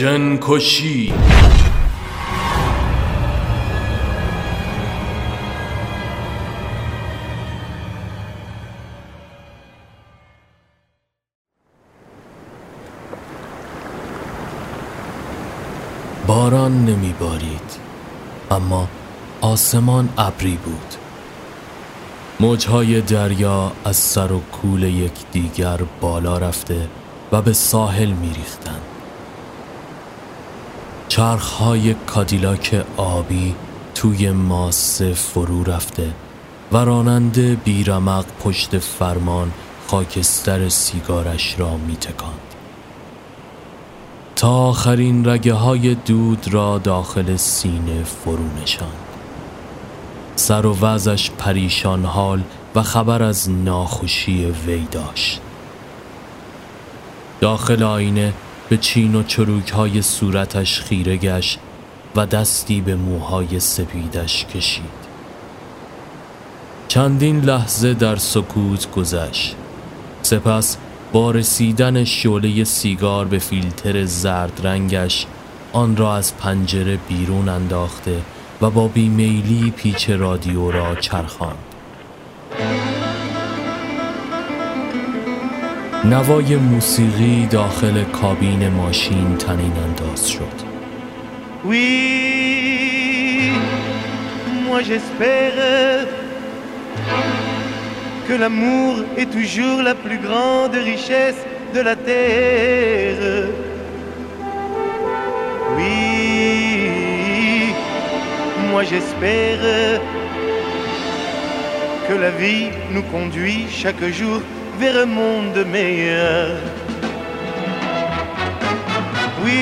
جن کشی باران نمی بارید اما آسمان ابری بود موجهای دریا از سر و کول یکدیگر بالا رفته و به ساحل می ریختن. چرخهای کادیلاک آبی توی ماسه فرو رفته و راننده بیرمق پشت فرمان خاکستر سیگارش را می تکاند. تا آخرین رگه های دود را داخل سینه فرو نشاند سر و وزش پریشان حال و خبر از ناخوشی وی داشت داخل آینه به چین و چروک های صورتش خیره گشت و دستی به موهای سپیدش کشید چندین لحظه در سکوت گذشت سپس با رسیدن شعله سیگار به فیلتر زرد رنگش آن را از پنجره بیرون انداخته و با بیمیلی پیچ رادیو را چرخاند. نوای موسیقی داخل کابین ماشین تنین انداز شد. Oui, moi j'espère que l'amour est toujours la plus grande richesse de la terre. Oui, moi j'espère que la vie nous conduit chaque jour vers un monde meilleur. Oui,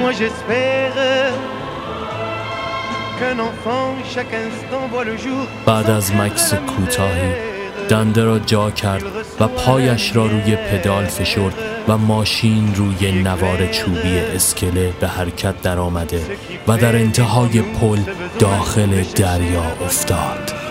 moi j'espère بعد از مکس کوتاهی دنده را جا کرد و پایش را روی پدال فشرد و ماشین روی نوار چوبی اسکله به حرکت درآمده و در انتهای پل داخل دریا افتاد.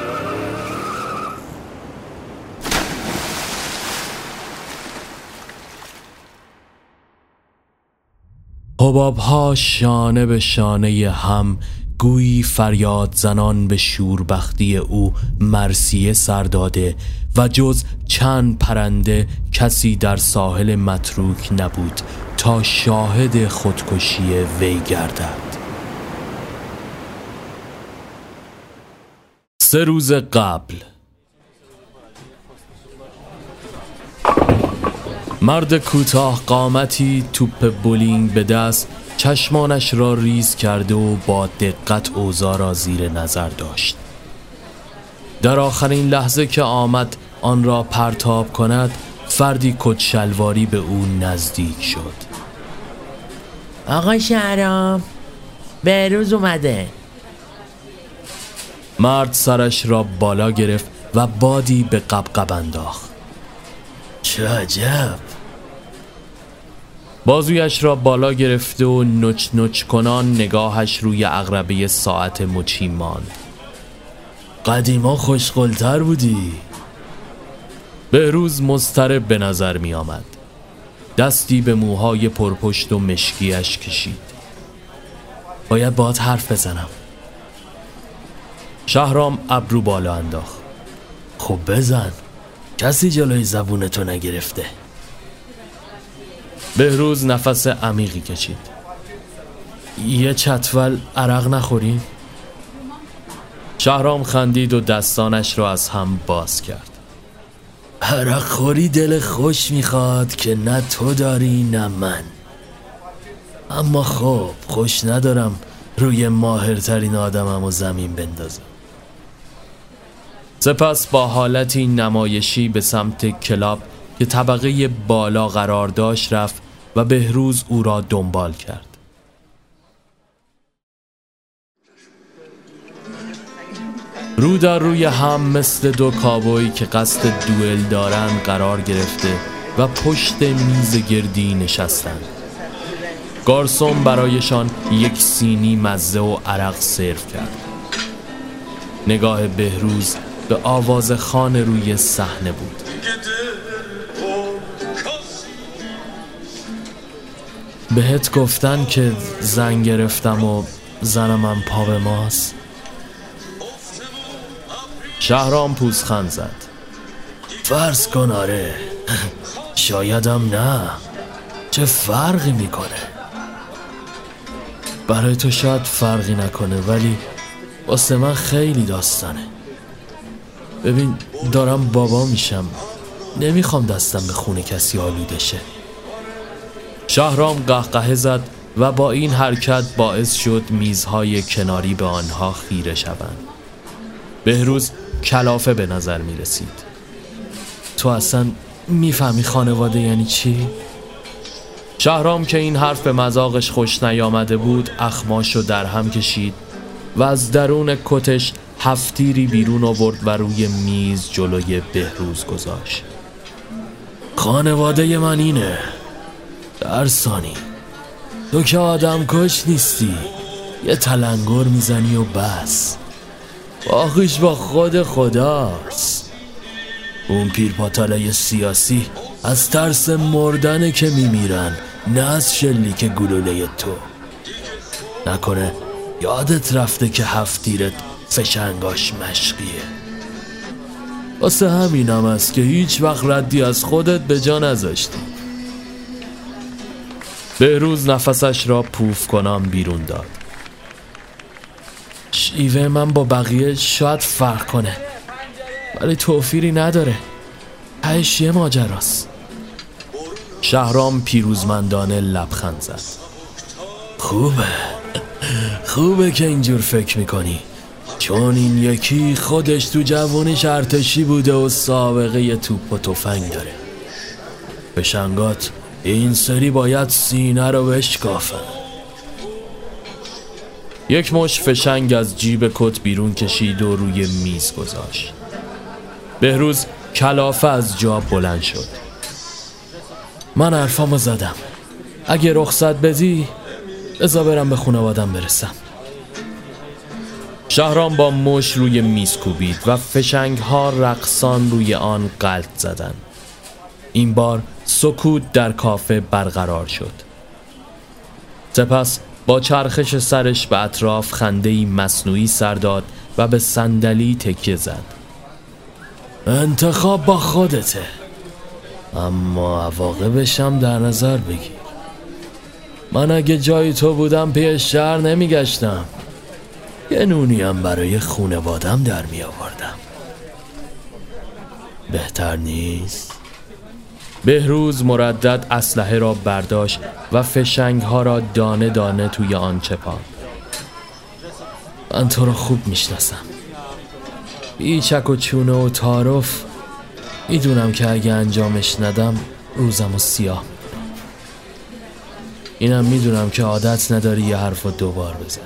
حباب ها شانه به شانه هم گویی فریاد زنان به شوربختی او مرسیه سر داده و جز چند پرنده کسی در ساحل متروک نبود تا شاهد خودکشی وی گردد. سه روز قبل مرد کوتاه قامتی توپ بولینگ به دست چشمانش را ریز کرده و با دقت اوضاع را زیر نظر داشت. در آخرین لحظه که آمد آن را پرتاب کند فردی کچلواری به او نزدیک شد. آقای شهرام بهروز اومده. مرد سرش را بالا گرفت و بادی به قبقب انداخت. چه عجب. بازویش را بالا گرفته و نچ نچ کنان نگاهش روی اغربه ساعت مچی ماند. قدیما خوشقلتر بودی. روز مضطرب به نظر می آمد. دستی به موهای پرپشت و مشکیش کشید. باید باد حرف بزنم. شهرام ابرو بالا انداخت. خب بزن. کسی جلوی زبونتو نگرفته. بهروز نفس عمیقی کشید. یه چتول عرق نخوریم؟ شهرام خندید و دستانش را از هم باز کرد. عرق خوری دل خوش می‌خواد که نه تو داری نه من. اما خب خوش ندارم روی ماهرترین آدمم و زمین بندازم. سپس با حالتی نمایشی به سمت کلاب که طبقه بالا قرار داشت رفت و بهروز او را دنبال کرد. رو در روی هم مثل دو کابوی که قصد دوئل دارند قرار گرفته و پشت میز گردی نشستند. گارسون برایشان یک سینی مزه و عرق سرو کرد. نگاه بهروز به آواز خان روی صحنه بود. بهت گفتن که زن گرفتم و زنم پا به ماست. شهرام پوزخند زد. فرض کن آره شایدم نه. چه فرقی می‌کنه؟ برای تو شاید فرقی نکنه ولی واسه من خیلی داستانه. ببین دارم بابا میشم. نمی‌خوام دستم به خونه کسی آلوده شه. شهرام قهقه زد و با این حرکت باعث شد میزهای کناری به آنها خیره شوند. بهروز کلافه به نظر می رسید تو اصلا می‌فهمی خانواده یعنی چی؟ شهرام که این حرف به مزاقش خوش نیامده بود اخماشو در هم کشید و از درون کتش هفتیری بیرون آورد و روی میز جلوی بهروز گذاشت. خانواده من اینه. درسانی تو که آدم کش نیستی. یه تلنگر می‌زنی و بس. باقیش با خود خداست. اون پیرپاتالای سیاسی از ترس مردنه که میمیرن نه از شلیک گلوله تو. نکنه یادت رفته که هفتیرت فشنگاش مشقیه. واسه همینم است که هیچ وقت ردی از خودت به جا نذاشتی. بهروز نفسش را پوف کنم بیرون داد. شیوه من با بقیه شاید فرق کنه ولی توفیری نداره. هش یه ماجراست. شهرام پیروزمندانه لبخند زد. خوبه. خوبه که اینجور فکر می‌کنی. چون این یکی خودش تو جوانیش ارتشی بوده و سابقه توپ و تفنگ داره. به شنگات این سری باید سینه رو بشکافن یک مش فشنگ از جیب کت بیرون کشید و روی میز گذاشت. بهروز کلافه از جا بلند شد. من حرفامو زدم. اگه رخصت بدی ازا برم به خانوادم برسم. شهرام با مش روی میز کوبید و فشنگ ها رقصان روی آن قلط زدند. این بار سکوت در کافه برقرار شد. سپس با چرخش سرش به اطراف خندهی مصنوعی سر داد و به صندلی تکیه زد. انتخاب با خودته. اما عواقبشم در نظر بگیر. من اگه جای تو بودم پی شهر نمیگشتم. یه نونیم برای خونوادم در می آوردم بهتر نیست؟ بهروز مردد اسلحه را برداشت و فشنگ ها را دانه دانه توی آن چپاند. من تو را خوب می‌شناسم. بیچک و چونه و تعارف می‌دونم که اگه انجامش ندم روزم و سیاه اینم می‌دونم که عادت نداری یه حرف و دوبار بزنی.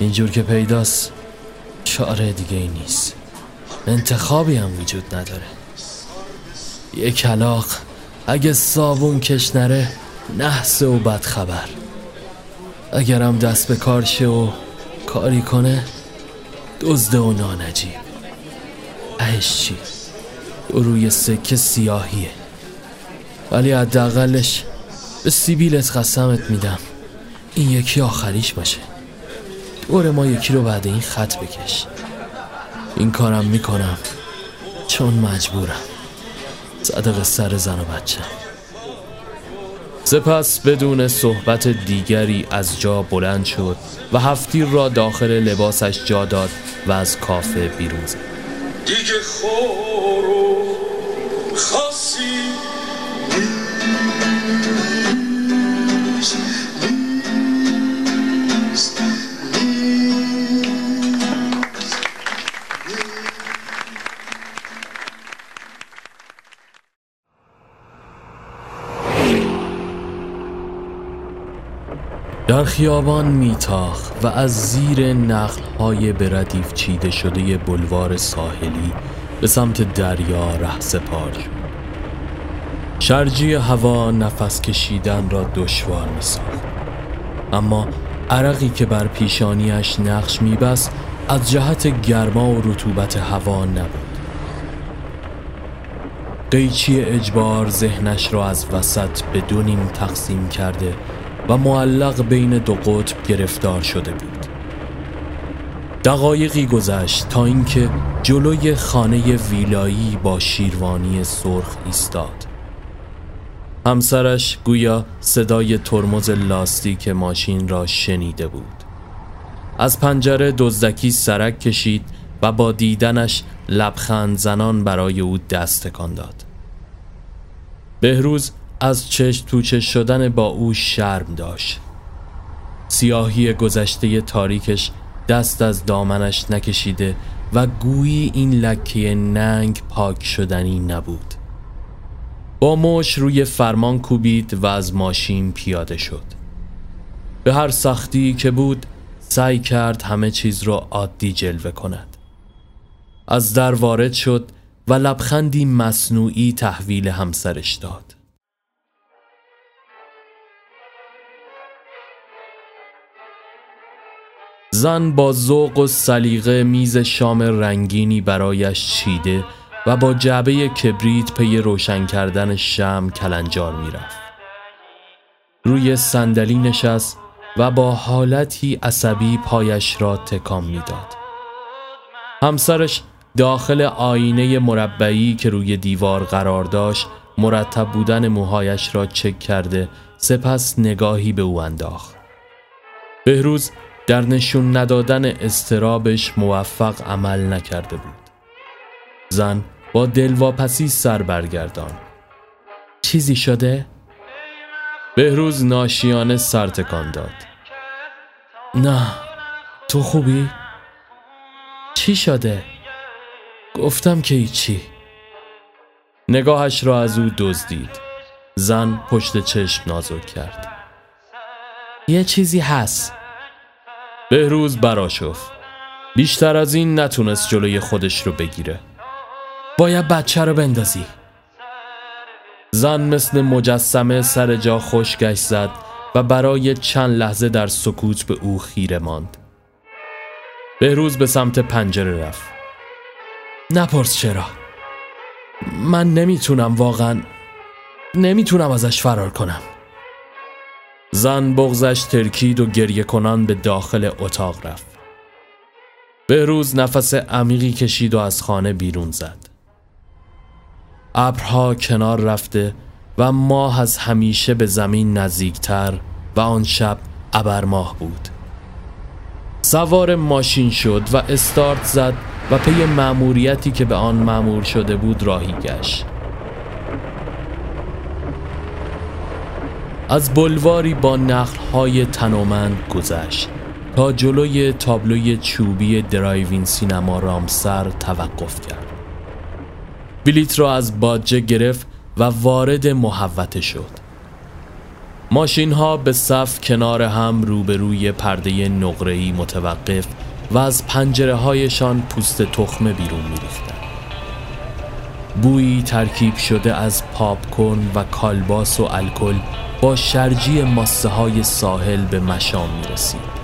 اینجور که پیداست چاره دیگه ای نیست. انتخابی هم وجود نداره. یه کلاق اگه صابون کش نره نحسه و بد خبر اگرم دست به کار شه و کاری کنه دزده و نانجیب. اهش چی؟ دو روی سکه سیاهیه. ولی حداقلش به سیبیلت قسمت میدم. این یکی آخریش باشه. دور ما یکی رو بعد این خط بکش. این کارم می‌کنم چون مجبورم. صدق سر زن و بچه. سپس بدون صحبت دیگری از جا بلند شد و هفتیر را داخل لباسش جا داد و از کافه بیرون زد. دیگه خورو خاصی در خیابان میتاخ و از زیر نخل های به ردیف چیده شده بلوار ساحلی به سمت دریا ره سپار شد شرجی هوا نفس کشیدن را دشوار می ساخت. اما عرقی که بر پیشانیش نقش میبست از جهت گرما و رطوبت هوا نبود قیچی اجبار ذهنش را از وسط به تقسیم کرده و معلق بین دو قطب گرفتار شده بود. دقایقی گذشت تا اینکه جلوی خانه ویلایی با شیروانی سرخ ایستاد. همسرش گویا صدای ترمز لاستیک ماشین را شنیده بود. از پنجره دزدکی سرک کشید و با دیدنش لبخند زنان برای او دست تکان داد. بهروز از چشم توچه شدن با او شرم داشت. سیاهی گذشته تاریکش دست از دامنش نکشیده و گویی این لکه ننگ پاک شدنی نبود. با مش روی فرمان کوبید و از ماشین پیاده شد. به هر سختی که بود سعی کرد همه چیز را عادی جلوه کند. از در وارد شد و لبخندی مصنوعی تحویل همسرش داد. زن با ذوق و سلیقه میز شام رنگینی برایش چیده و با جعبه کبریت پی روشن کردن شم کلنجار می‌رفت. روی صندلی نشست و با حالتی عصبی پایش را تکام می‌داد. همسرش داخل آینه مربعی که روی دیوار قرار داشت مرتب بودن موهایش را چک کرده سپس نگاهی به او انداخت. بهروز در نشون ندادن استرابش موفق عمل نکرده بود. زن با دلواپسی سر برگردان چیزی شده؟ بهروز ناشیانه سر تکان داد نه تو خوبی؟ چی شده؟ گفتم که هیچی نگاهش را از او دزدید زن پشت چشم نازک کرد یه چیزی هست بهروز براشفت. بیشتر از این نتونست جلوی خودش رو بگیره. باید بچه رو بندازی. زن مثل مجسمه سر جا خوشگشت زد و برای چند لحظه در سکوت به او خیره ماند. بهروز به سمت پنجره رفت. نپرس چرا. من نمی‌تونم واقعا نمی‌تونم ازش فرار کنم. زن بغزش ترکید و گریه کنان به داخل اتاق رفت. بهروز نفس عمیقی کشید و از خانه بیرون زد. ابرها کنار رفته و ماه از همیشه به زمین نزدیکتر و آن شب ابرماه بود. سوار ماشین شد و استارت زد و پی مأموریتی که به آن مأمور شده بود راهی گشت. از بلواری با نخلهای تنومند گذشت تا جلوی تابلوی چوبی درایوین سینما رامسر توقف کرد بلیت را از باجه گرفت و وارد محوته شد ماشین ها به صف کنار هم روبروی پرده نقره‌ای متوقف و از پنجره هایشان پوست تخمه بیرون میریختند. بویی ترکیب شده از پاپکورن و کالباس و الکل با شرجی ماسه های ساحل به مشام می رسید.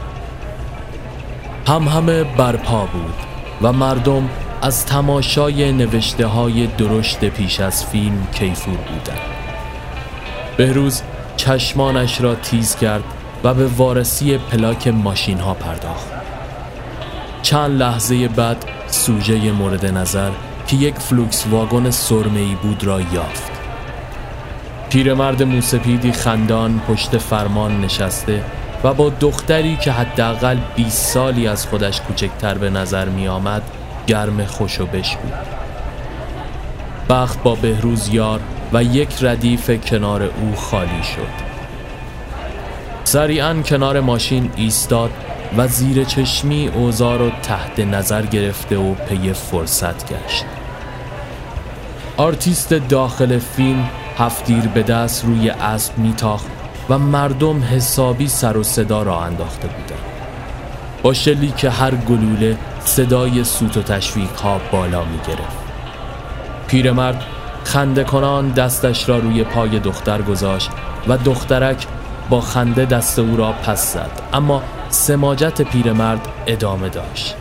هم همه برپا بود و مردم از تماشای نوشته های درشت پیش از فیلم کیفور بودند. بهروز چشمانش را تیز کرد و به وارسی پلاک ماشین ها پرداخت. چند لحظه بعد سوژه مورد نظر که یک فولکس واگن سرمه‌ای بود را یافت. پیرمرد موسپیدی خندان پشت فرمان نشسته و با دختری که حداقل 20 سالی از خودش کوچکتر به نظر می آمد گرم خوش بش بود. بخت با بهروز یار و یک ردیف کنار او خالی شد. سریعا کنار ماشین ایستاد و زیر چشمی اوضاع رو تحت نظر گرفته و پی فرصت گشت. آرتیست داخل فیلم هفتیر به دست روی اسب میتاخت و مردم حسابی سر و صدا را انداخته بودند. با که هر گلوله صدای سوت و تشویق ها بالا می گرفت پیرمرد خنده کنان دستش را روی پای دختر گذاشت و دخترک با خنده دست او را پس زد. اما سماجت پیرمرد ادامه داشت.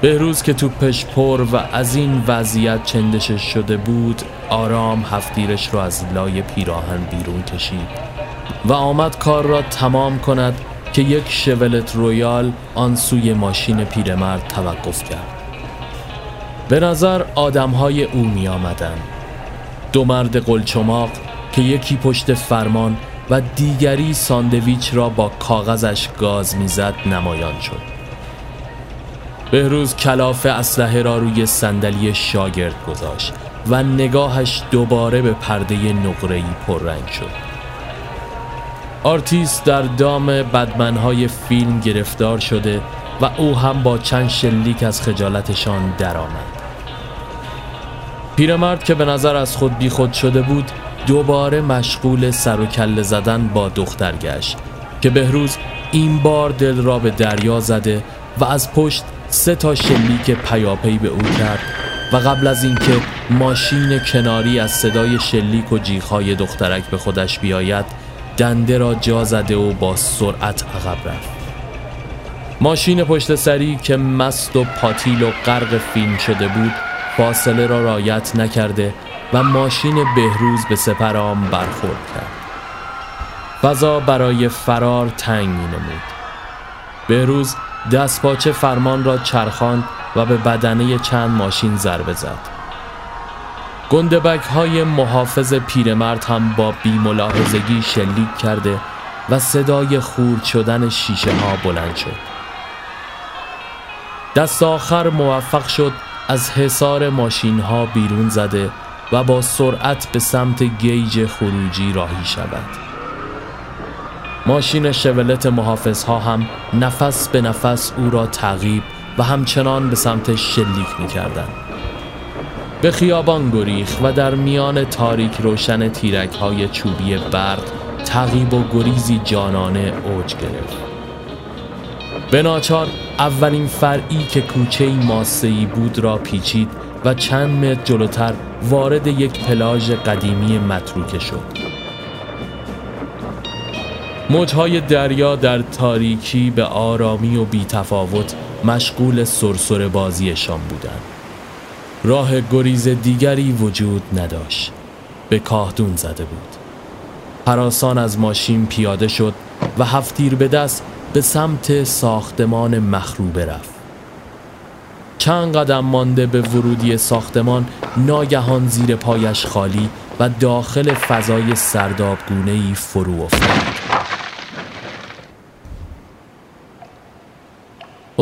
بهروز که توپش پر و از این وضعیت چندشش شده بود آرام هفتیرش را از لای پیراهن بیرون کشید و آمد کار را تمام کند که یک شولت رویال آن سوی ماشین پیرمرد توقف کرد. به نظر آدمهای او می آمدن. دو مرد قلچماق که یکی پشت فرمان و دیگری ساندویچ را با کاغذش گاز می‌زد نمایان شد. بهروز غلاف اسلحه را روی صندلی شاگرد گذاشت. و نگاهش دوباره به پرده نقره‌ای پررنگ شد آرتیست در دام بدمنهای فیلم گرفتار شده و او هم با چند شلیک از خجالتشان درآمد. پیرمرد که به نظر از خود بیخود شده بود دوباره مشغول سر و کله زدن با دختر گشت که بهروز این بار دل را به دریا زده و از پشت سه تا شلیک پیاپی به او کرد و قبل از اینکه ماشین کناری از صدای شلیک و جیغهای دخترک به خودش بیاید دنده را جا زده و با سرعت عقب رفت. ماشین پشت سری که مست و پاتیل و غرق فیلم شده بود فاصله را رایت نکرده و ماشین بهروز به سپرام برخورد کرد. فضا برای فرار تنگ نمود. بهروز دستپاچه فرمان را چرخاند و به بدنه چند ماشین ضربه زد. گندبک های محافظ پیرمرد هم با بیملاحظگی شلیک کرده و صدای خورد شدن شیشه ها بلند شد. دست آخر موفق شد از حصار ماشین ها بیرون زده و با سرعت به سمت گیج خروجی راهی شود. ماشین شولت محافظ ها هم نفس به نفس او را تعقیب و همچنان به سمت شلیک می کردن. به خیابان گریخ و در میان تاریک روشن تیرک های چوبی برق تعقیب و گریزی جانانه اوج گرفت به ناچار اولین فرعی که کوچه ماسهی بود را پیچید و چند متر جلوتر وارد یک پلاژ قدیمی متروکه شد موجهای دریا در تاریکی به آرامی و بیتفاوت مشغول سرسر بازیشان بودند. راه گریز دیگری وجود نداشت. به کاهدون زده بود. حراسان از ماشین پیاده شد و هفتیر به دست به سمت ساختمان مخروبه رفت. چند قدم مانده به ورودی ساختمان ناگهان زیر پایش خالی و داخل فضای سردابگونه ای فرو افتاد.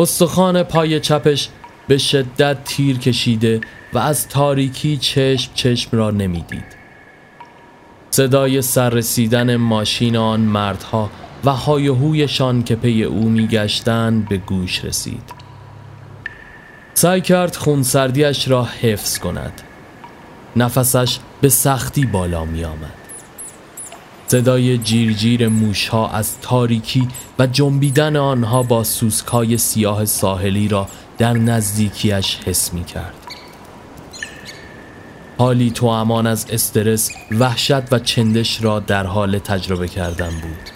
استخوان پای چپش به شدت تیر کشیده و از تاریکی چشم چشم را نمی‌دید. صدای سررسیدن ماشین آن مردها و هایهویشان که پی او میگشتند به گوش رسید. سعی کرد خونسردیش را حفظ کند. نفسش به سختی بالا می آمد. صدای جیرجیر موشها از تاریکی و جنبیدن آنها با سوسکای سیاه ساحلی را در نزدیکیش حس می کرد. حالی تو امان از استرس وحشت و چندش را در حال تجربه کردن بود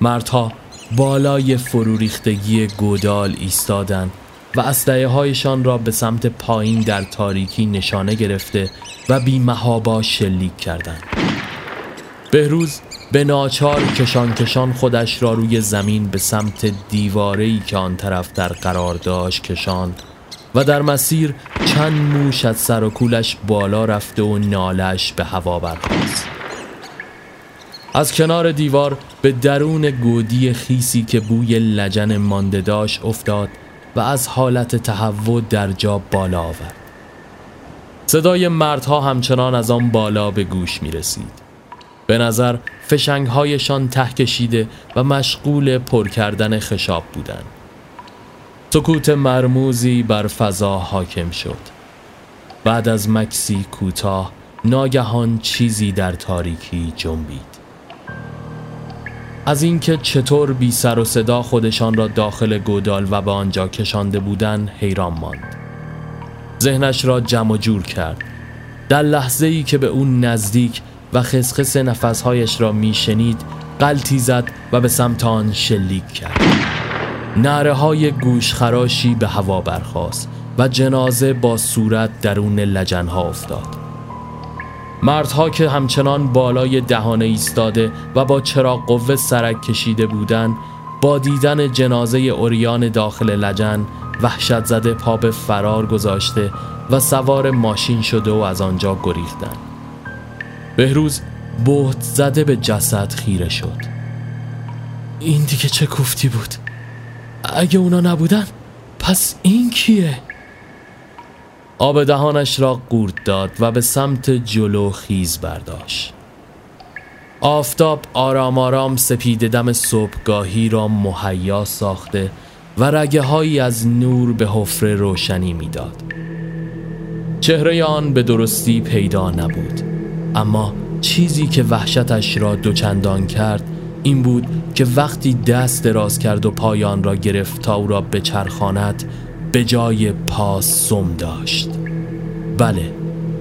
مردها بالای فروریختگی گودال ایستادند و اسلحه هایشان را به سمت پایین در تاریکی نشانه گرفته و بی محابا شلیک کردند بهروز به ناچار کشان کشان خودش را روی زمین به سمت دیوارهی که آن طرف در قرار داشت کشان و در مسیر چند موش از سر و کولش بالا رفته و نالش به هوا برخواست از کنار دیوار به درون گودی خیسی که بوی لجن مانده داشت افتاد و از حالت تهوع در جا بالا آورد. صدای مردها همچنان از آن بالا به گوش می رسید به نظر فشنگهایشان ته کشیده و مشغول پر کردن خشاب بودند. سکوت مرموزی بر فضا حاکم شد. بعد از مکسی کوتاه ناگهان چیزی در تاریکی جنبید. از اینکه چطور بی سر و صدا خودشان را داخل گودال و به آنجا کشانده بودند حیران ماند. ذهنش را جمع جور کرد. در لحظه ای که به اون نزدیک و خسخس نفسهایش را میشنید قلتی زد و به سمت آن شلیک کرد. نعره های گوشخراشی به هوا برخاست و جنازه با صورت درون لجنها افتاد. مردها که همچنان بالای دهانه ایستاده و با چراغ قوه سرک کشیده بودند با دیدن جنازه اوریان داخل لجن وحشت زده پا به فرار گذاشته و سوار ماشین شده و از آنجا گریختن بهروز بهت زده به جسد خیره شد این دیگه چه کوفتی بود اگه اونا نبودن پس این کیه؟ آب دهانش را قورت داد و به سمت جلو خیز برداشت آفتاب آرام آرام سپید دم صبحگاهی را مهیا ساخته و رگه هایی از نور به حفره روشنی می‌داد. چهره آن به درستی پیدا نبود اما چیزی که وحشتش را دوچندان کرد این بود که وقتی دست دراز کرد و پایان را گرفت تا او را به چرخانت به جای پا سم داشت. بله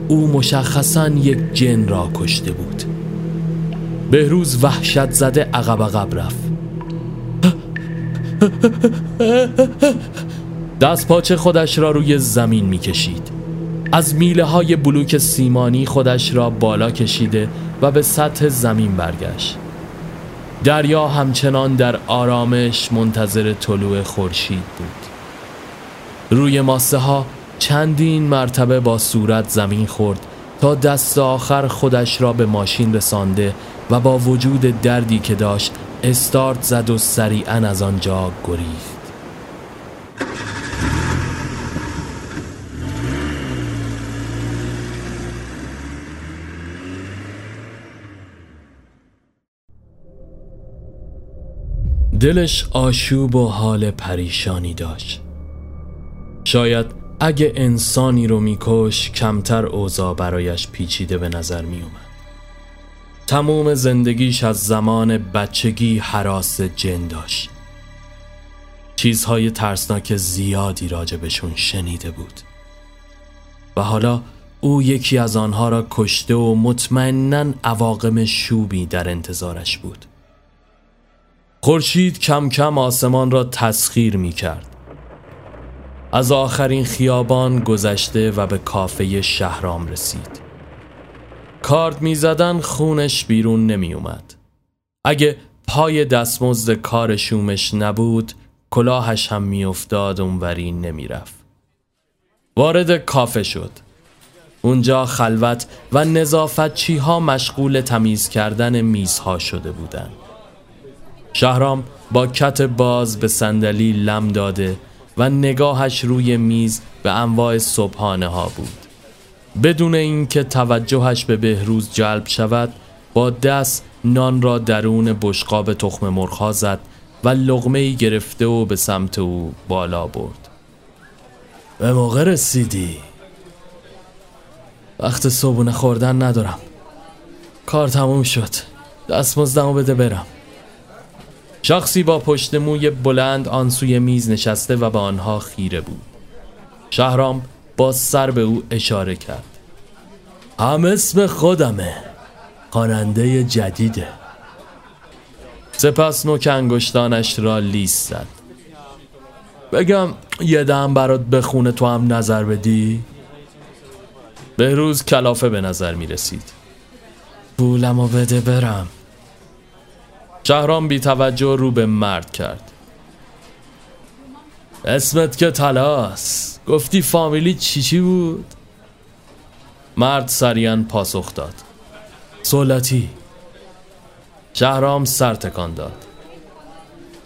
او مشخصا یک جن را کشته بود. بهروز وحشت زده عقب عقب رفت. دست پاچه خودش را روی زمین می کشید از میله های بلوک سیمانی خودش را بالا کشیده و به سطح زمین برگشت. دریا همچنان در آرامش منتظر طلوع خورشید بود. روی ماسه ها چندین مرتبه با صورت زمین خورد تا دست آخر خودش را به ماشین رسانده و با وجود دردی که داشت استارت زد و سریعا از آنجا گریخت. دلش آشوب و حال پریشانی داشت. شاید اگه انسانی رو میکش کمتر اوضاع برایش پیچیده به نظر میومد تموم زندگیش از زمان بچگی حراس جن داشت. چیزهای ترسناک زیادی راجبشون شنیده بود. و حالا او یکی از آنها را کشته و مطمئنا عواقم شوبی در انتظارش بود. خورشید کم کم آسمان را تسخیر می کرد. از آخرین خیابان گذشته و به کافه شهرام رسید. کارد می زدن خونش بیرون نمی اومد. اگه پای دستمزد کار شومش نبود کلاهش هم میافتاد اونوری نمی‌رفت وارد کافه شد. اونجا خلوت و نظافت چیها مشغول تمیز کردن میزها شده بودند شهرام با کت باز به صندلی لم داده و نگاهش روی میز به انواع صبحانه ها بود. بدون اینکه توجهش به بهروز جلب شود با دست نان را درون بشقاب تخم مرغ زد و لغمه ای گرفته و به سمت او بالا برد. به موقع رسیدی. وقت صبونه خوردن ندارم. کار تموم شد. دستمزدمو بده برم. شخصی با پشت موی بلند آن سوی میز نشسته و به آنها خیره بود. شهرام با سر به او اشاره کرد. هم اسم خودمه خواننده جدیده. سپس نوک انگشتانش را لیست زد. بگم یه دم برات بخونه تو هم نظر بدی؟ بهروز کلافه به نظر می رسید. پولمو بده برم. شهرام بی توجه رو به مرد کرد. اسمت که تلاس. گفتی فامیلی چی چی بود؟ مرد سریعا پاسخ داد. سولتی. شهرام سر تکان داد.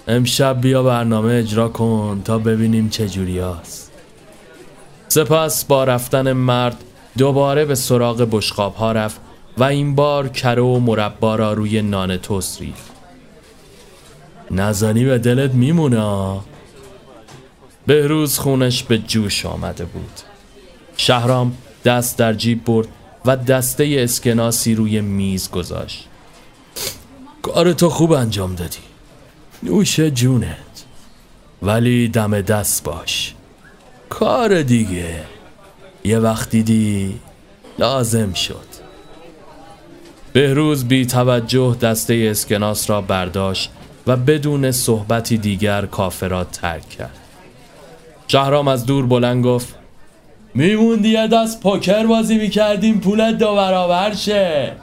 امشب بیا برنامه اجرا کن تا ببینیم چه جوری هست. سپس با رفتن مرد دوباره به سراغ بشقاب ها رفت و این بار کره و مربا را روی نان توست ریخت. نزنی به دلت میمونه. بهروز خونش به جوش آمده بود. شهرام دست در جیب برد و دسته اسکناسی روی میز گذاشت. کار تو خوب انجام دادی. نوش جونت. ولی دم دست باش. کار دیگه. یه وقت دیدی لازم شد. بهروز بی توجه دسته اسکناس را برداشت و بدون صحبتی دیگر کافه را ترک کرد. شهرام از دور بلند گفت میموندی یه دست پوکر بازی می‌کردیم پولت دو برابر شه.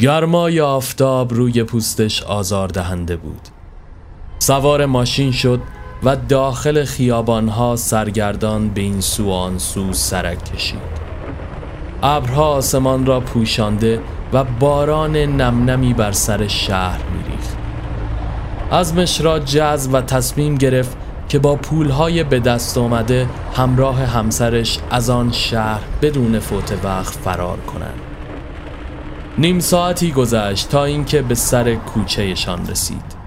گرمای آفتاب روی پوستش آزاردهنده بود. سوار ماشین شد و داخل خیابانها سرگردان به این سو آن سو سرک کشید. ابرها آسمان را پوشانده و باران نمنمی بر سر شهر میریخت. از را جذب و تصمیم گرفت که با پولهای به دست آمده همراه همسرش از آن شهر بدون فوت وقت فرار کنند. نیم ساعتی گذشت تا اینکه به سر کوچهشان رسید.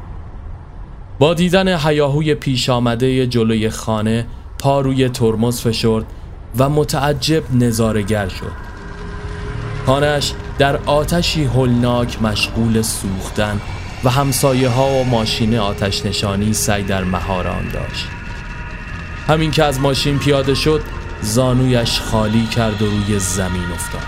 با دیدن حیاهوی پیش آمده جلوی خانه پا روی ترمز فشرد و متعجب نظارگر شد. خانهش در آتشی هلناک مشغول سوختن و همسایه ها و ماشین آتش نشانی سعی در مهاران داشت. همین که از ماشین پیاده شد زانویش خالی کرد و روی زمین افتاد.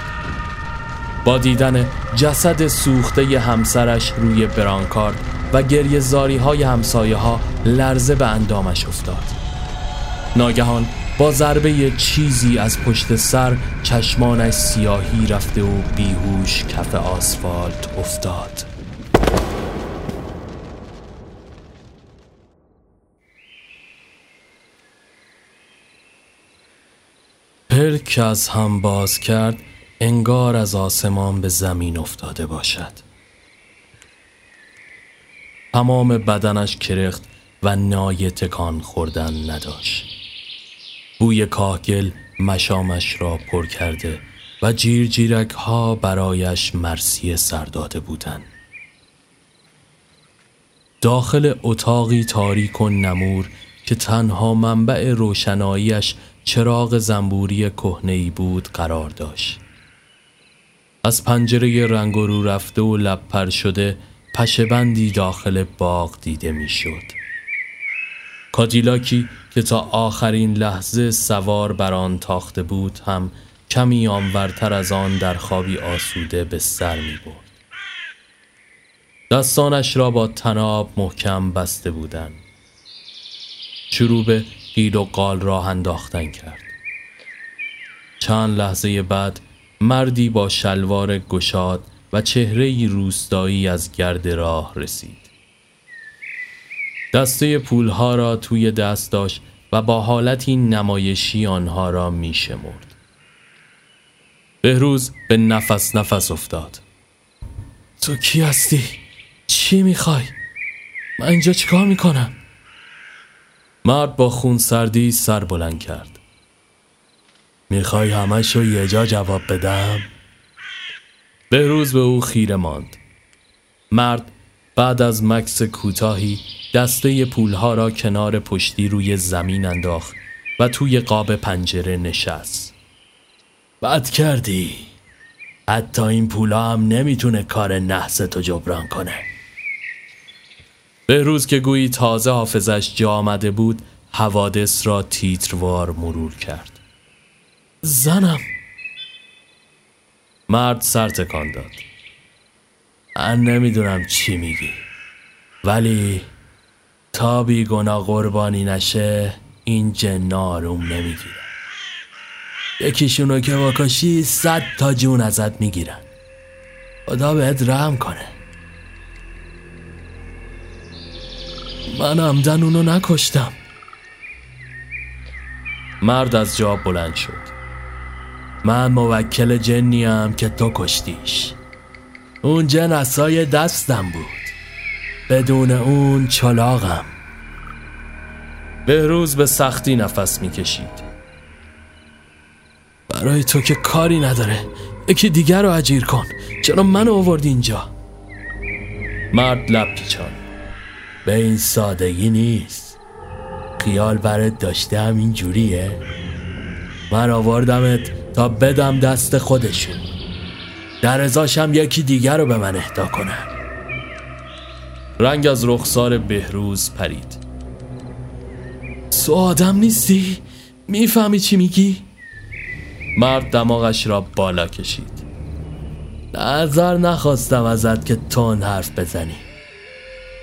با دیدن جسد سوخته همسرش روی برانکارد و گریه زاری های همسایه ها لرزه به اندامش افتاد. ناگهان با ضربه چیزی از پشت سر چشمانش سیاهی رفته و بیهوش کف آسفالت افتاد. پلک از هم باز کرد انگار از آسمان به زمین افتاده باشد. تمام بدنش کرخت و نای تکان خوردن نداشت. بوی کاهگل مشامش را پر کرده و جیر جیرک ها برایش مرسی سر داده بودند. داخل اتاقی تاریک و نمور که تنها منبع روشناییش چراغ زنبوری کهنه‌ای بود قرار داشت. از پنجره رنگ رو رفته و لب شده پشبندی داخل باغ دیده می‌شد. کادیلاکی که تا آخرین لحظه سوار بر آن تاخته بود هم کمی آنورتر از آن در خوابی آسوده به سر می برد. دستانش را با تناب محکم بسته بودند. شروع به گیر و قال راه انداختن کرد. چند لحظه بعد مردی با شلوار گشاد و چهره روستایی از گرد راه رسید. دسته پولها را توی دست داشت و با حالتی نمایشی آنها را می شمرد. بهروز به نفس نفس افتاد. تو کی هستی؟ چی می‌خوای؟ من اینجا چیکار می‌کنم؟ مرد با خون سردی سر بلند کرد. می‌خوای همش رو یه جا جواب بدم؟ بهروز به او خیره ماند. مرد بعد از مکس کوتاهی دسته پولها را کنار پشتی روی زمین انداخت و توی قاب پنجره نشست. بد کردی. حتی این پولا هم نمی‌تونه کار نحس تو جبران کنه. به روز که گویی تازه حافظش جا آمده بود حوادث را تیتروار مرور کرد. زنم. مرد سر تکان داد. من نمی‌دونم چی میگی. ولی تا بیگنا قربانی نشه این جنا آروم نمی‌گیره. یکیشونو که واکاشی صد تا جون ازت می‌گیرن. خدا بهت رحم کنه. من عمدن اونو نکشتم. مرد از جا بلند شد. من موکل جنیم که تو کشتیش. اون جن اصای دستم بود. بدون اون چلاغم. بهروز به سختی نفس می‌کشید. برای تو که کاری نداره. یکی دیگر رو اجیر کن. چرا من آوردی اینجا؟ مرد لب پیچان به این سادگی نیست. خیال برات داشته همین جوریه من آوردمت تا بدم دست خودشون. در ازاشم یکی دیگر رو به من اهدا کنم رنگ از رخسار بهروز پرید. تو آدم نیستی؟ می‌فهمی چی میگی؟ مرد دماغش را بالا کشید. نظر نخواستم ازت که تون حرف بزنی.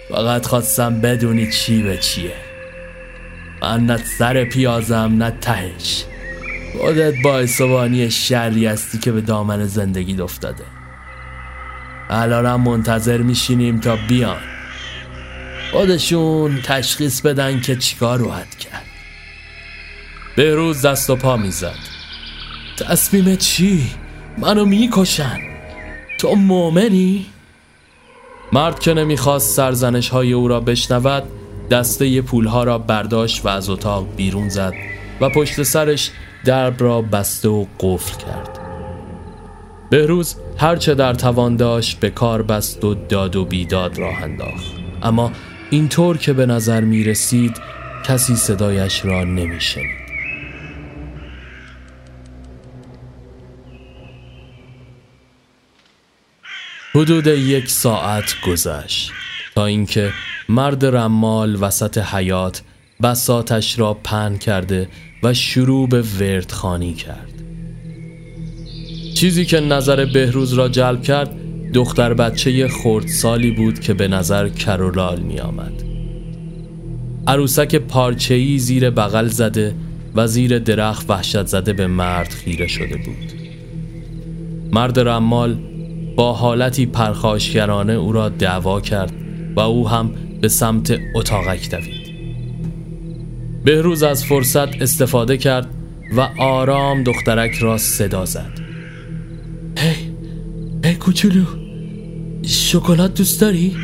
فقط خواستم بدونی چی به چیه. من نه سر پیازم نه تهش. خودت باعثوانی شری هستی که به دامن زندگی افتاده. الانم منتظر میشینیم تا بیان. خودشون تشخیص بدن که چیکار روحت کرد. بهروز دست و پا می‌زد. تصمیم چی؟ منو می‌کشن. تو مومنی؟ مرد که نمی‌خواست سرزنش های او را بشنود دسته پولها را برداشت و از اتاق بیرون زد و پشت سرش درب را بسته و قفل کرد بهروز هرچه در توان داشت به کار بست و داد و بیداد راه انداخت اما اینطور که به نظر می رسید کسی صدایش را نمی شنید. حدود یک ساعت گذشت تا اینکه مرد رمال وسط حیات بساتش را پهن کرده و شروع به وردخانی کرد. چیزی که نظر بهروز را جلب کرد دختر بچه سالی بود که به نظر کرولال می آمد عروسک پارچه‌ای زیر بغل زده و زیر درخت وحشت زده به مرد خیره شده بود. مرد رمال با حالتی پرخاشگرانه او را دعوا کرد و او هم به سمت اتاقک دوید. بهروز از فرصت استفاده کرد و آرام دخترک را صدا زد. هی هی کوچولو شکلات دوست داری؟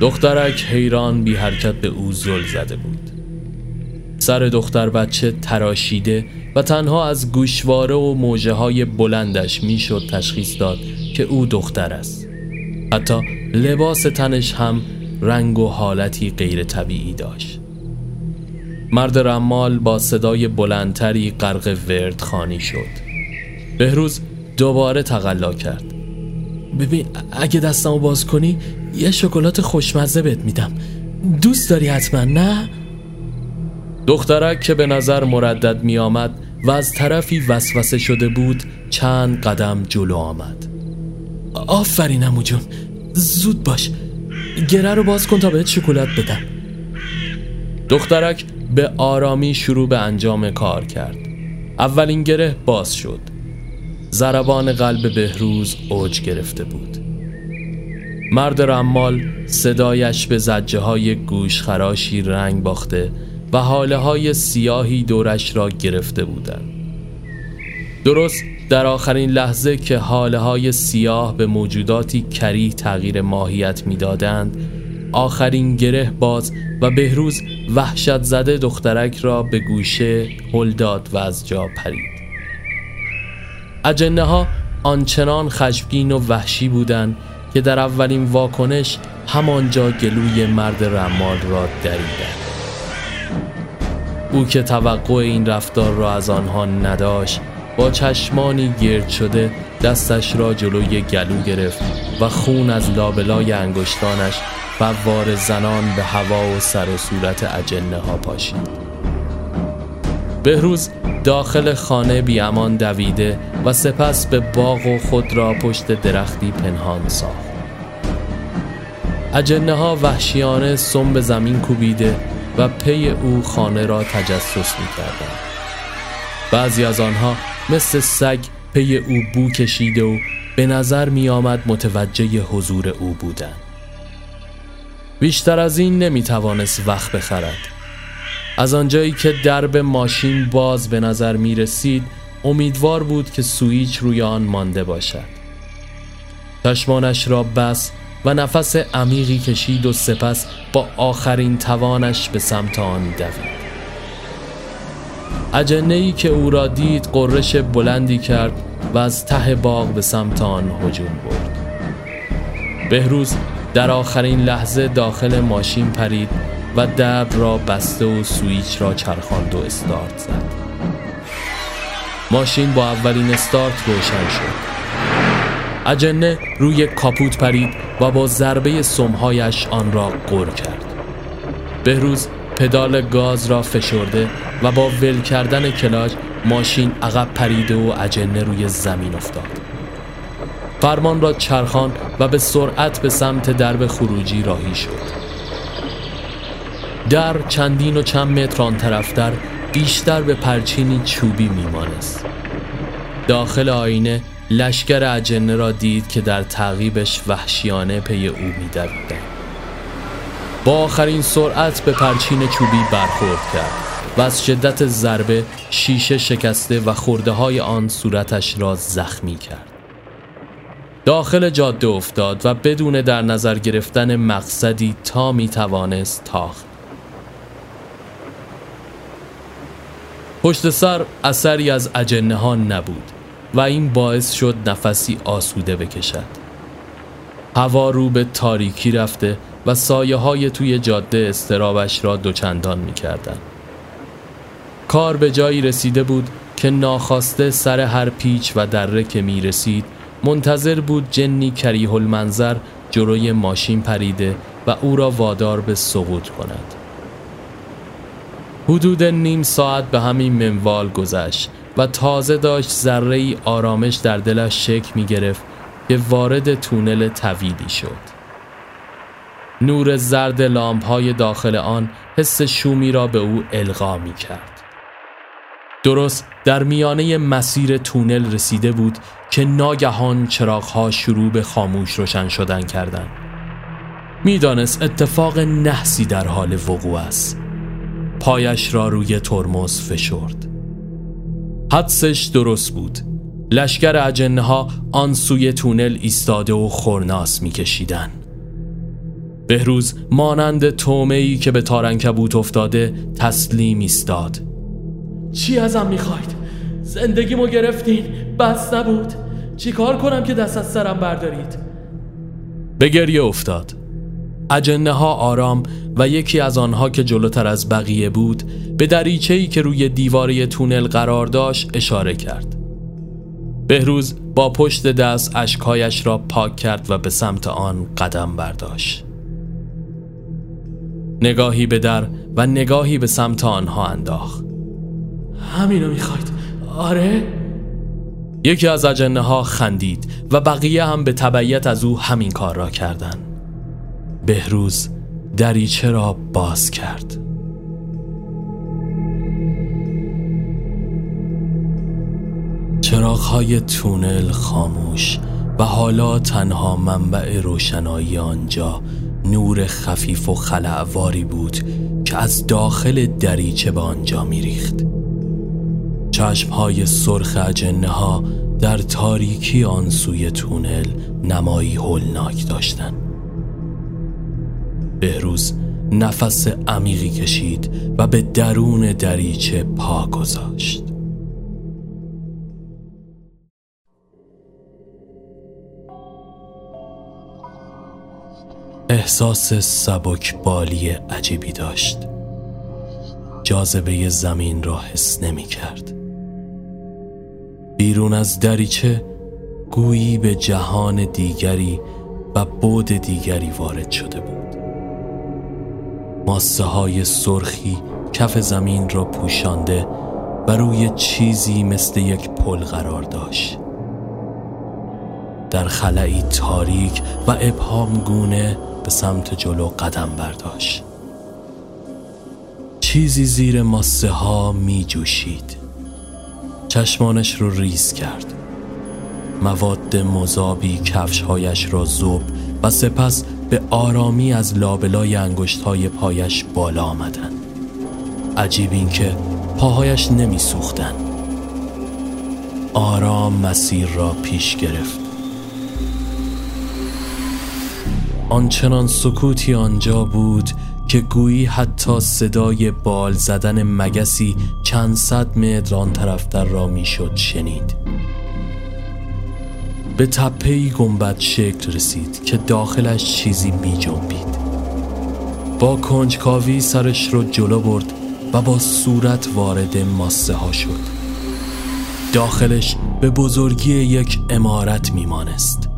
دخترک حیران بی حرکت به او زل زده بود. سر دختر بچه تراشیده و تنها از گوشواره و موجه های بلندش می‌شد تشخیص داد که او دختر است. حتی لباس تنش هم رنگ و حالتی غیر طبیعی داشت. مرد رمال با صدای بلندتری غرق ورد خانی شد. بهروز دوباره تقلا کرد. ببین اگه دستمو باز کنی یه شکلات خوشمزه بهت میدم. دوست داری حتما نه؟ دخترک که به نظر مردد می آمد و از طرفی وسوسه شده بود چند قدم جلو آمد. آفرین امو جون. زود باش. گره رو باز کن تا بهت شکلات بدم. دخترک به آرامی شروع به انجام کار کرد. اولین گره باز شد. زربان قلب بهروز اوج گرفته بود. مرد رمال صدایش به زجه های گوشخراشی رنگ باخته و حاله های سیاهی دورش را گرفته بودند. درست در آخرین لحظه که حاله های سیاه به موجوداتی کریه تغییر ماهیت می‌دادند آخرین گره باز و بهروز وحشت زده دخترک را به گوشه هل داد و از جا پرید. اجنه ها آنچنان خشمگین و وحشی بودند که در اولین واکنش همانجا گلوی مرد رمال را دریدند. او که توقع این رفتار را از آنها نداشت با چشمانی گرد شده دستش را جلوی گلو گرفت و خون از لابلای انگشتانش فوار زنان به هوا و سر و صورت اجنه ها پاشید بهروز داخل خانه بیامان دویده و سپس به باغ و خود را پشت درختی پنهان ساخت اجنه ها وحشیانه سم به زمین کوبیده و پی او خانه را تجسس می کردن. بعضی از آنها مثل سگ پی او بو کشیده و به نظر می آمد متوجه حضور او بودند. بیشتر از این نمی توانست وقت بخرد. از آنجایی که درب ماشین باز به نظر می رسید امیدوار بود که سویچ روی آن مانده باشد. چشمانش را بس و نفس عمیقی کشید و سپس با آخرین توانش به سمت آن دوید. اجنه ای که او را دید قررش بلندی کرد و از ته باغ به سمت آن هجوم برد. بهروز در آخرین لحظه داخل ماشین پرید و دب را بسته و سویچ را چرخاند و استارت زد. ماشین با اولین استارت روشن شد. اجنه روی کاپوت پرید و با ضربه سمهایش آن را قر کرد. بهروز پدال گاز را فشرده و با ول کردن کلاج ماشین عقب پریده و اجنه روی زمین افتاد. فرمان را چرخان و به سرعت به سمت درب خروجی راهی شد. در چندین و چند متر آن طرفتر بیشتر به پرچینی چوبی میمانست داخل آینه لشکر اجنه را دید که در تعقیبش وحشیانه پی او میدویدند. با آخرین سرعت به پرچین چوبی برخورد کرد و از شدت ضربه شیشه شکسته و خورده های آن صورتش را زخمی کرد. داخل جاده افتاد و بدون در نظر گرفتن مقصدی تا می توانست تاخت پشت سر اثری از اجنه ها نبود و این باعث شد نفسی آسوده بکشد هوا رو به تاریکی رفته و سایه های توی جاده استرابش را دوچندان می کردن. کار به جایی رسیده بود که ناخواسته سر هر پیچ و دره که می رسید منتظر بود جنی کریه المنظر جلوی ماشین پریده و او را وادار به سقوط کند. حدود نیم ساعت به همین منوال گذشت و تازه داشت ذره ای آرامش در دلش شک می گرفت که وارد تونل طویلی شد. نور زرد لامپ های داخل آن حس شومی را به او القا می کرد درست در میانه مسیر تونل رسیده بود که ناگهان چراغها شروع به خاموش روشن شدن کردند. می‌دانست اتفاق نحسی در حال وقوع است. پایش را روی ترمز فشرد. حدسش درست بود. لشکر اجنه ها آن سوی تونل ایستاده و خورناس میکشیدن. بهروز مانند تومهی که به تارنکبوت افتاده تسلیم ایستاد. چی ازم می‌خواید؟ زندگیمو گرفتین بس نبود. چی کار کنم که دست از سرم بردارید؟ به گریه افتاد. اجنه ها آرام و یکی از آنها که جلوتر از بقیه بود به دریچه‌ای که روی دیواره تونل قرار داشت اشاره کرد. بهروز با پشت دست اشکایش را پاک کرد و به سمت آن قدم برداشت. نگاهی به در و نگاهی به سمت آنها انداخت. همینو می‌خواید آره؟ یکی از اجنه ها خندید و بقیه هم به تبعیت از او همین کار را کردند. بهروز دریچه را باز کرد چراغ های تونل خاموش و حالا تنها منبع روشنایی آنجا نور خفیف و خلعواری بود که از داخل دریچه به آنجا میریخت. های سرخ اجنه ها در تاریکی آن سوی تونل نمایی هولناک داشتند. بهروز نفس عمیقی کشید و به درون دریچه پا گذاشت. احساس سبک بالی عجیبی داشت جاذبه زمین را حس نمی کرد بیرون از دریچه گویی به جهان دیگری و بود دیگری وارد شده بود. ماسه های سرخی کف زمین را پوشانده و روی چیزی مثل یک پل قرار داشت. در خلایی تاریک و ابهام گونه به سمت جلو قدم برداشت. چیزی زیر ماسه ها می جوشید. چشمانش رو ریز کرد. مواد مذابی کفشهایش را زوب و سپس به آرامی از لابلای انگشت های پایش بالا آمدن عجیب این که پاهایش نمی سوختن. آرام مسیر را پیش گرفت. آنچنان سکوتی آنجا بود که گویی حتی صدای بال زدن مگسی چند صد متر آن طرفتر را می‌شد شنید. به تپهی گنبد شکل رسید که داخلش چیزی می جنبید. با کنجکاوی سرش رو جلو برد و با صورت وارد ماسه ها شد. داخلش به بزرگی یک امارت میمانست.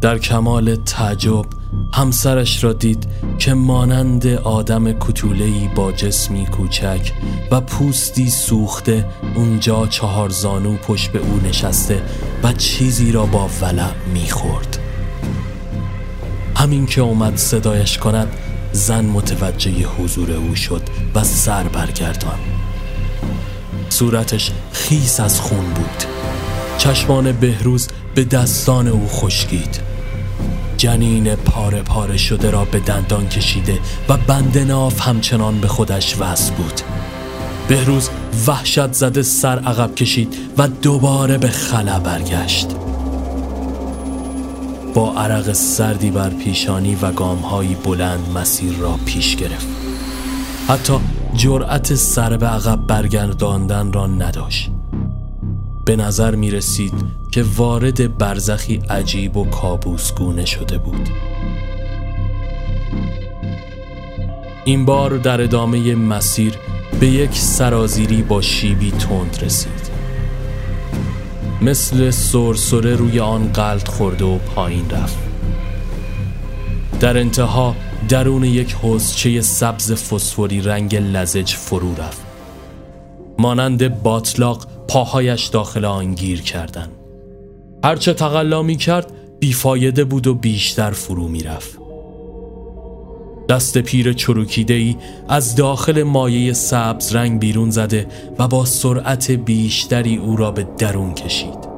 در کمال تعجب همسرش را دید که مانند آدم کتولهی با جسمی کوچک و پوستی سوخته اونجا چهار زانو پشت به او نشسته و چیزی را با ولع می‌خورد. همین که اومد صدایش کند زن متوجه حضور او شد و سر برگردان. صورتش خیس از خون بود. چشمان بهروز به دستان او خشکید. جنین پاره پاره شده را به دندان کشیده و بند ناف همچنان به خودش وصل بود. بهروز وحشت زده سر عقب کشید و دوباره به خلا برگشت. با عرق سردی بر پیشانی و گامهایی بلند مسیر را پیش گرفت. حتی جرأت سر به عقب برگرداندن را نداشت. به نظر می رسید که وارد برزخی عجیب و کابوسگونه شده بود. این بار در ادامه مسیر به یک سرازیری با شیبی تند رسید. مثل سرسره روی آن قلط خورده و پایین رفت. در انتها درون یک حوزچه سبز فسفوری رنگ لزج فرو رفت. مانند باطلاق پاهایش داخل آن گیر کردن. هرچه تقلا می کرد بیفایده بود و بیشتر فرو می رفت. دست پیر چروکیده ای از داخل مایه سبز رنگ بیرون زده و با سرعت بیشتری او را به درون کشید.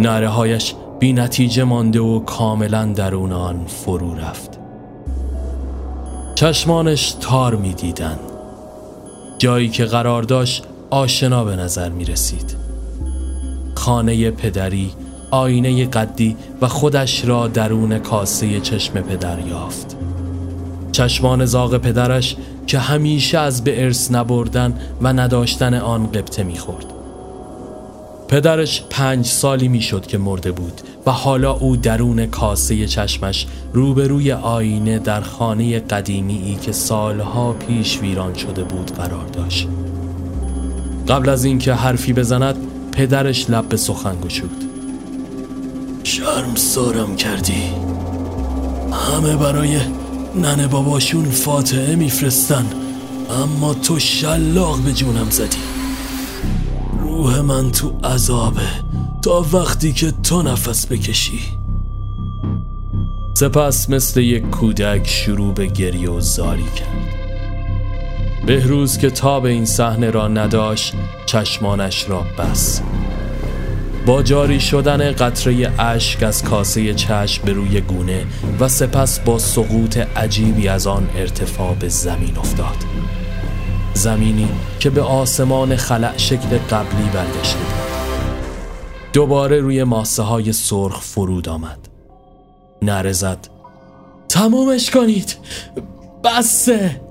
نره هایش بی نتیجه مانده و کاملا درون آن فرو رفت. چشمانش تار می دیدن. جایی که قرار داشت آشنا به نظر می رسید. خانه پدری آینه قدی و خودش را درون کاسه چشم پدر یافت. چشمان زاغ پدرش که همیشه از به ارث نبردن و نداشتن آن قبطه می‌خورد پدرش پنج سالی می‌شد که مرده بود و حالا او درون کاسه چشمش روبروی آینه در خانه قدیمی ای که سالها پیش ویران شده بود قرار داشت. قبل از اینکه حرفی بزند پدرش لب به سخن گشود. شرم سارم کردی. همه برای ننه باباشون فاتحه میفرستن. اما تو شلاق به جونم زدی. روح من تو عذابه. تا وقتی که تو نفس بکشی. سپس مثل یک کودک شروع به گریه و زاری کرد. بهروز که تاب این صحنه را نداشت چشمانش را بس با جاری شدن قطره اشک از کاسه چشم به روی گونه و سپس با سقوط عجیبی از آن ارتفاع به زمین افتاد. زمینی که به آسمان خلع شکل قبلی برگشته بود. دوباره روی ماسه های سرخ فرود آمد. نره زد. تمامش کنید. بسه.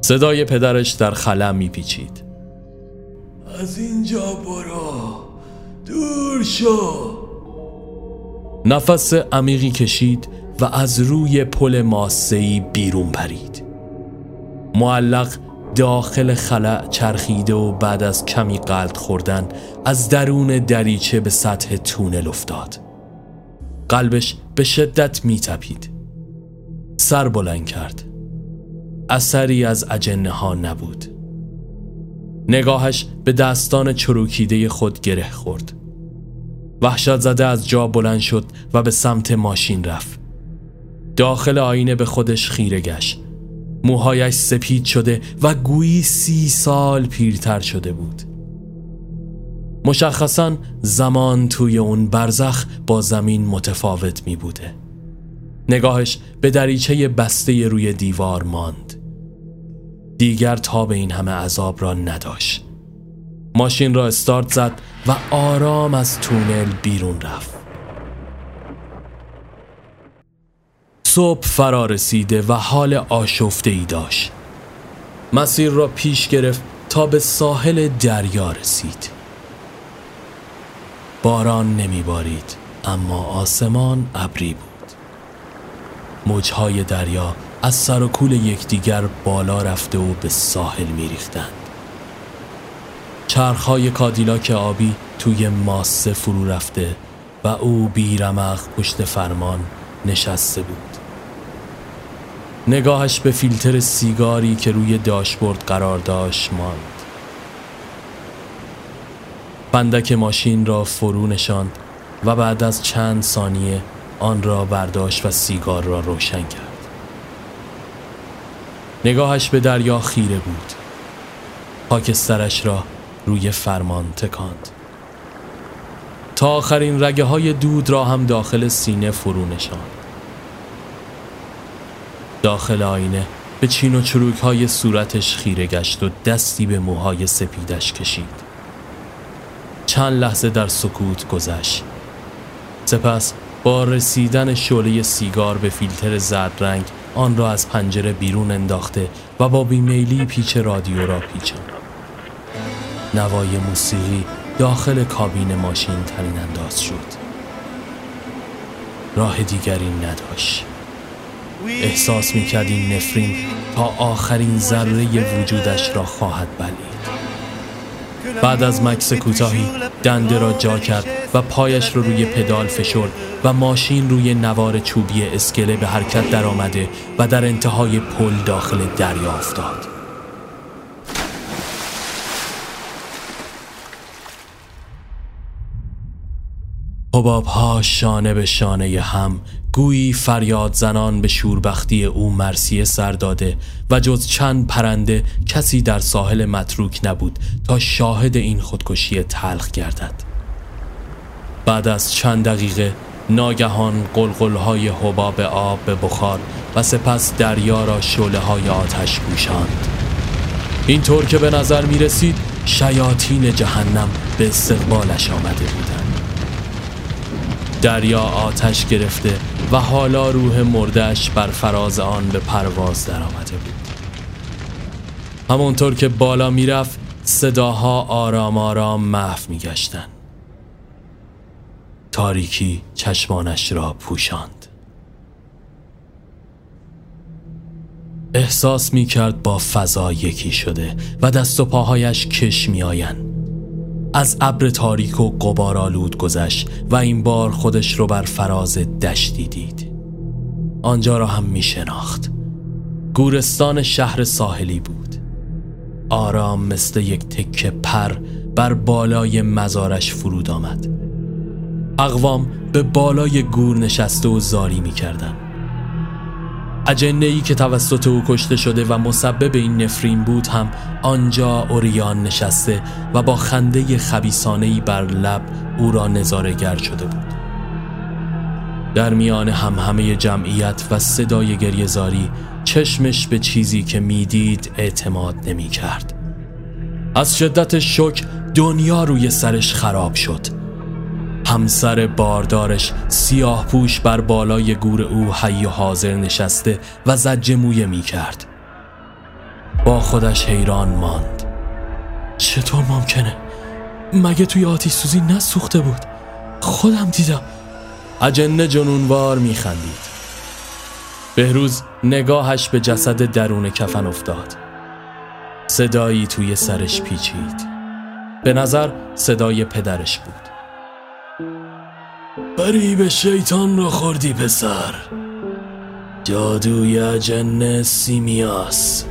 صدای پدرش در خلم میپیچید. از اینجا برو. دور شو. نفس عمیقی کشید و از روی پل ماسهی بیرون پرید. معلق داخل خلع چرخیده و بعد از کمی قلط خوردن از درون دریچه به سطح تونل افتاد. قلبش به شدت میتپید. سر بلند کرد. اثری از اجنه ها نبود. نگاهش به دستان چروکیده خود گره خورد. وحشت زده از جا بلند شد و به سمت ماشین رفت. داخل آینه به خودش خیره گشت. موهایش سپید شده و گویی سی سال پیرتر شده بود. مشخصا زمان توی اون برزخ با زمین متفاوت می بوده نگاهش به دریچه بسته روی دیوار ماند. دیگر تا به این همه عذاب را نداشت. ماشین را استارت زد و آرام از تونل بیرون رفت. صبح فرا رسیده و حال آشفته ای داشت. مسیر را پیش گرفت تا به ساحل دریا رسید. باران نمی بارید اما آسمان ابری بود. موجهای دریا از سر و کول یکدیگر بالا رفته و به ساحل می ریختند چرخهای کادیلاک آبی توی ماسه فرو رفته و او بیرمق پشت فرمان نشسته بود. نگاهش به فیلتر سیگاری که روی داشبورد قرار داشت ماند. بندک ماشین را فرو نشاند و بعد از چند ثانیه آن را برداشت و سیگار را روشن کرد. نگاهش به دریا خیره بود. خاکسترش را روی فرمان تکاند. تا آخرین رگه های دود را هم داخل سینه فرو نشاند. داخل آینه به چین و چروک های صورتش خیره گشت و دستی به موهای سپیدش کشید. چند لحظه در سکوت گذشت. سپس با رسیدن شعله سیگار به فیلتر زرد رنگ آن را از پنجره بیرون انداخته و با بیمیلی پیچ رادیو را پیچاند. نوای موسیقی داخل کابین ماشین تنین انداز شد. راه دیگری نداشت. احساس می‌کرد این نفرین تا آخرین ذره وجودش را خواهد بلید. بعد از مکس کوتاهی دنده را جا کرد و پایش را رو روی پدال فشرد و ماشین روی نوار چوبی اسکله به حرکت درآمده و در انتهای پل داخل دریا افتاد. حباب ها شانه به شانه هم گویی فریاد زنان به شوربختی او مرسیه سر داده و جز چند پرنده کسی در ساحل متروک نبود تا شاهد این خودکشی تلخ گردد. بعد از چند دقیقه ناگهان قلقلهای حباب آب به بخار و سپس دریا را شعله های آتش پوشاند. اینطور که به نظر می رسید شیاطین جهنم به استقبالش آمده بودند. دریا آتش گرفته و حالا روح مردش بر فراز آن به پرواز درآمده بود. همونطور که بالا می‌رفت صداها آرام آرام محو میگشتند. تاریکی چشمانش را پوشاند. احساس می کرد با فضا یکی شده و دست و پاهایش کش می آین. از ابر تاریک و قبارالود گذشت و این بار خودش رو بر فراز دشتی دید. آنجا را هم می شناخت. گورستان شهر ساحلی بود. آرام مثل یک تکه پر بر بالای مزارش فرود آمد. اقوام به بالای گور نشسته و زاری می کردن. اجنه ای که توسط او کشته شده و مسبب این نفرین بود هم آنجا اوریان نشسته و با خنده خبیسانه بر لب او را نظارگر شده بود. در میان هم همه جمعیت و صدای گریزاری چشمش به چیزی که می‌دید اعتماد نمی کرد از شدت شک دنیا روی سرش خراب شد. همسر باردارش سیاه پوش بر بالای گور او حی و حاضر نشسته و زجه مویه می کرد. با خودش حیران ماند. چطور ممکنه؟ مگه توی آتیش سوزی نسوخته بود؟ خودم دیدم. اجنه جنونوار می خندید. بهروز نگاهش به جسد درون کفن افتاد. صدایی توی سرش پیچید. به نظر صدای پدرش بود. به شیطان را خوردی پسر. جادوی جن سیمیاس.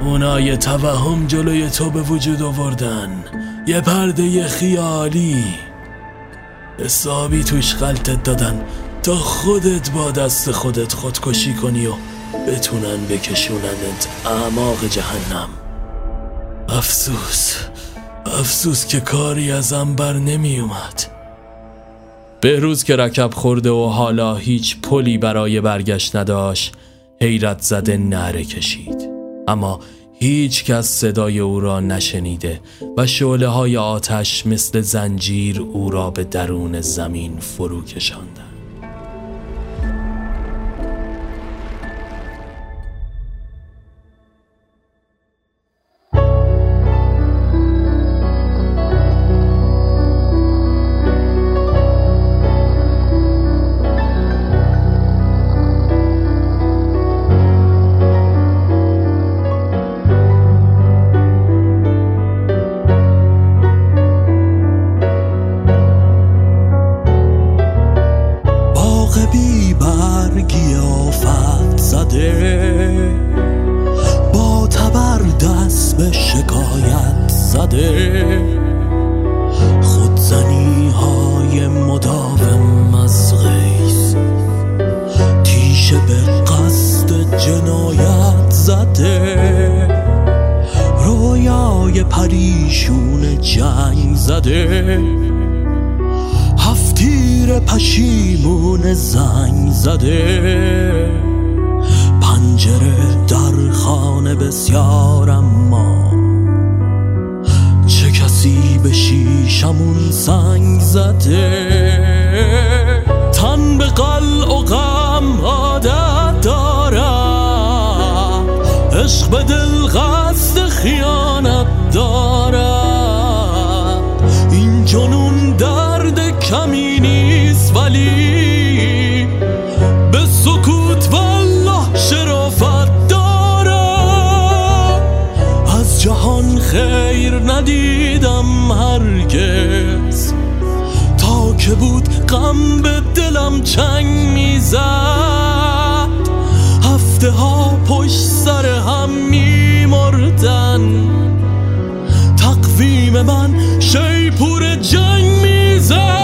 اونا یه توهم جلوی تو به وجود آوردن. یه پرده خیالی. حسابی توش غلطت دادن. تا خودت با دست خودت خودکشی کنی و بتونن بکشوننت اعماق جهنم. افسوس. افسوس که کاری ازم بر نمی اومد بهروز که رکب خورده و حالا هیچ پلی برای برگشت نداشت حیرت زده نره کشید اما هیچ کس صدای او را نشنیده و شعله های آتش مثل زنجیر او را به درون زمین فرو کشاندند. شیشمون سنگ زده. تن به قلع و غم عادت دارد. عشق به دل قصد خیانت دارد. این جنون درد کمی نیست ولی به سکوت تغییر ندیدم هرگز. تا که بود غم به دلم چنگ می‌زد. هفته ها پشت سر هم میمردن. تقویم من شیپور جنگ می‌زد.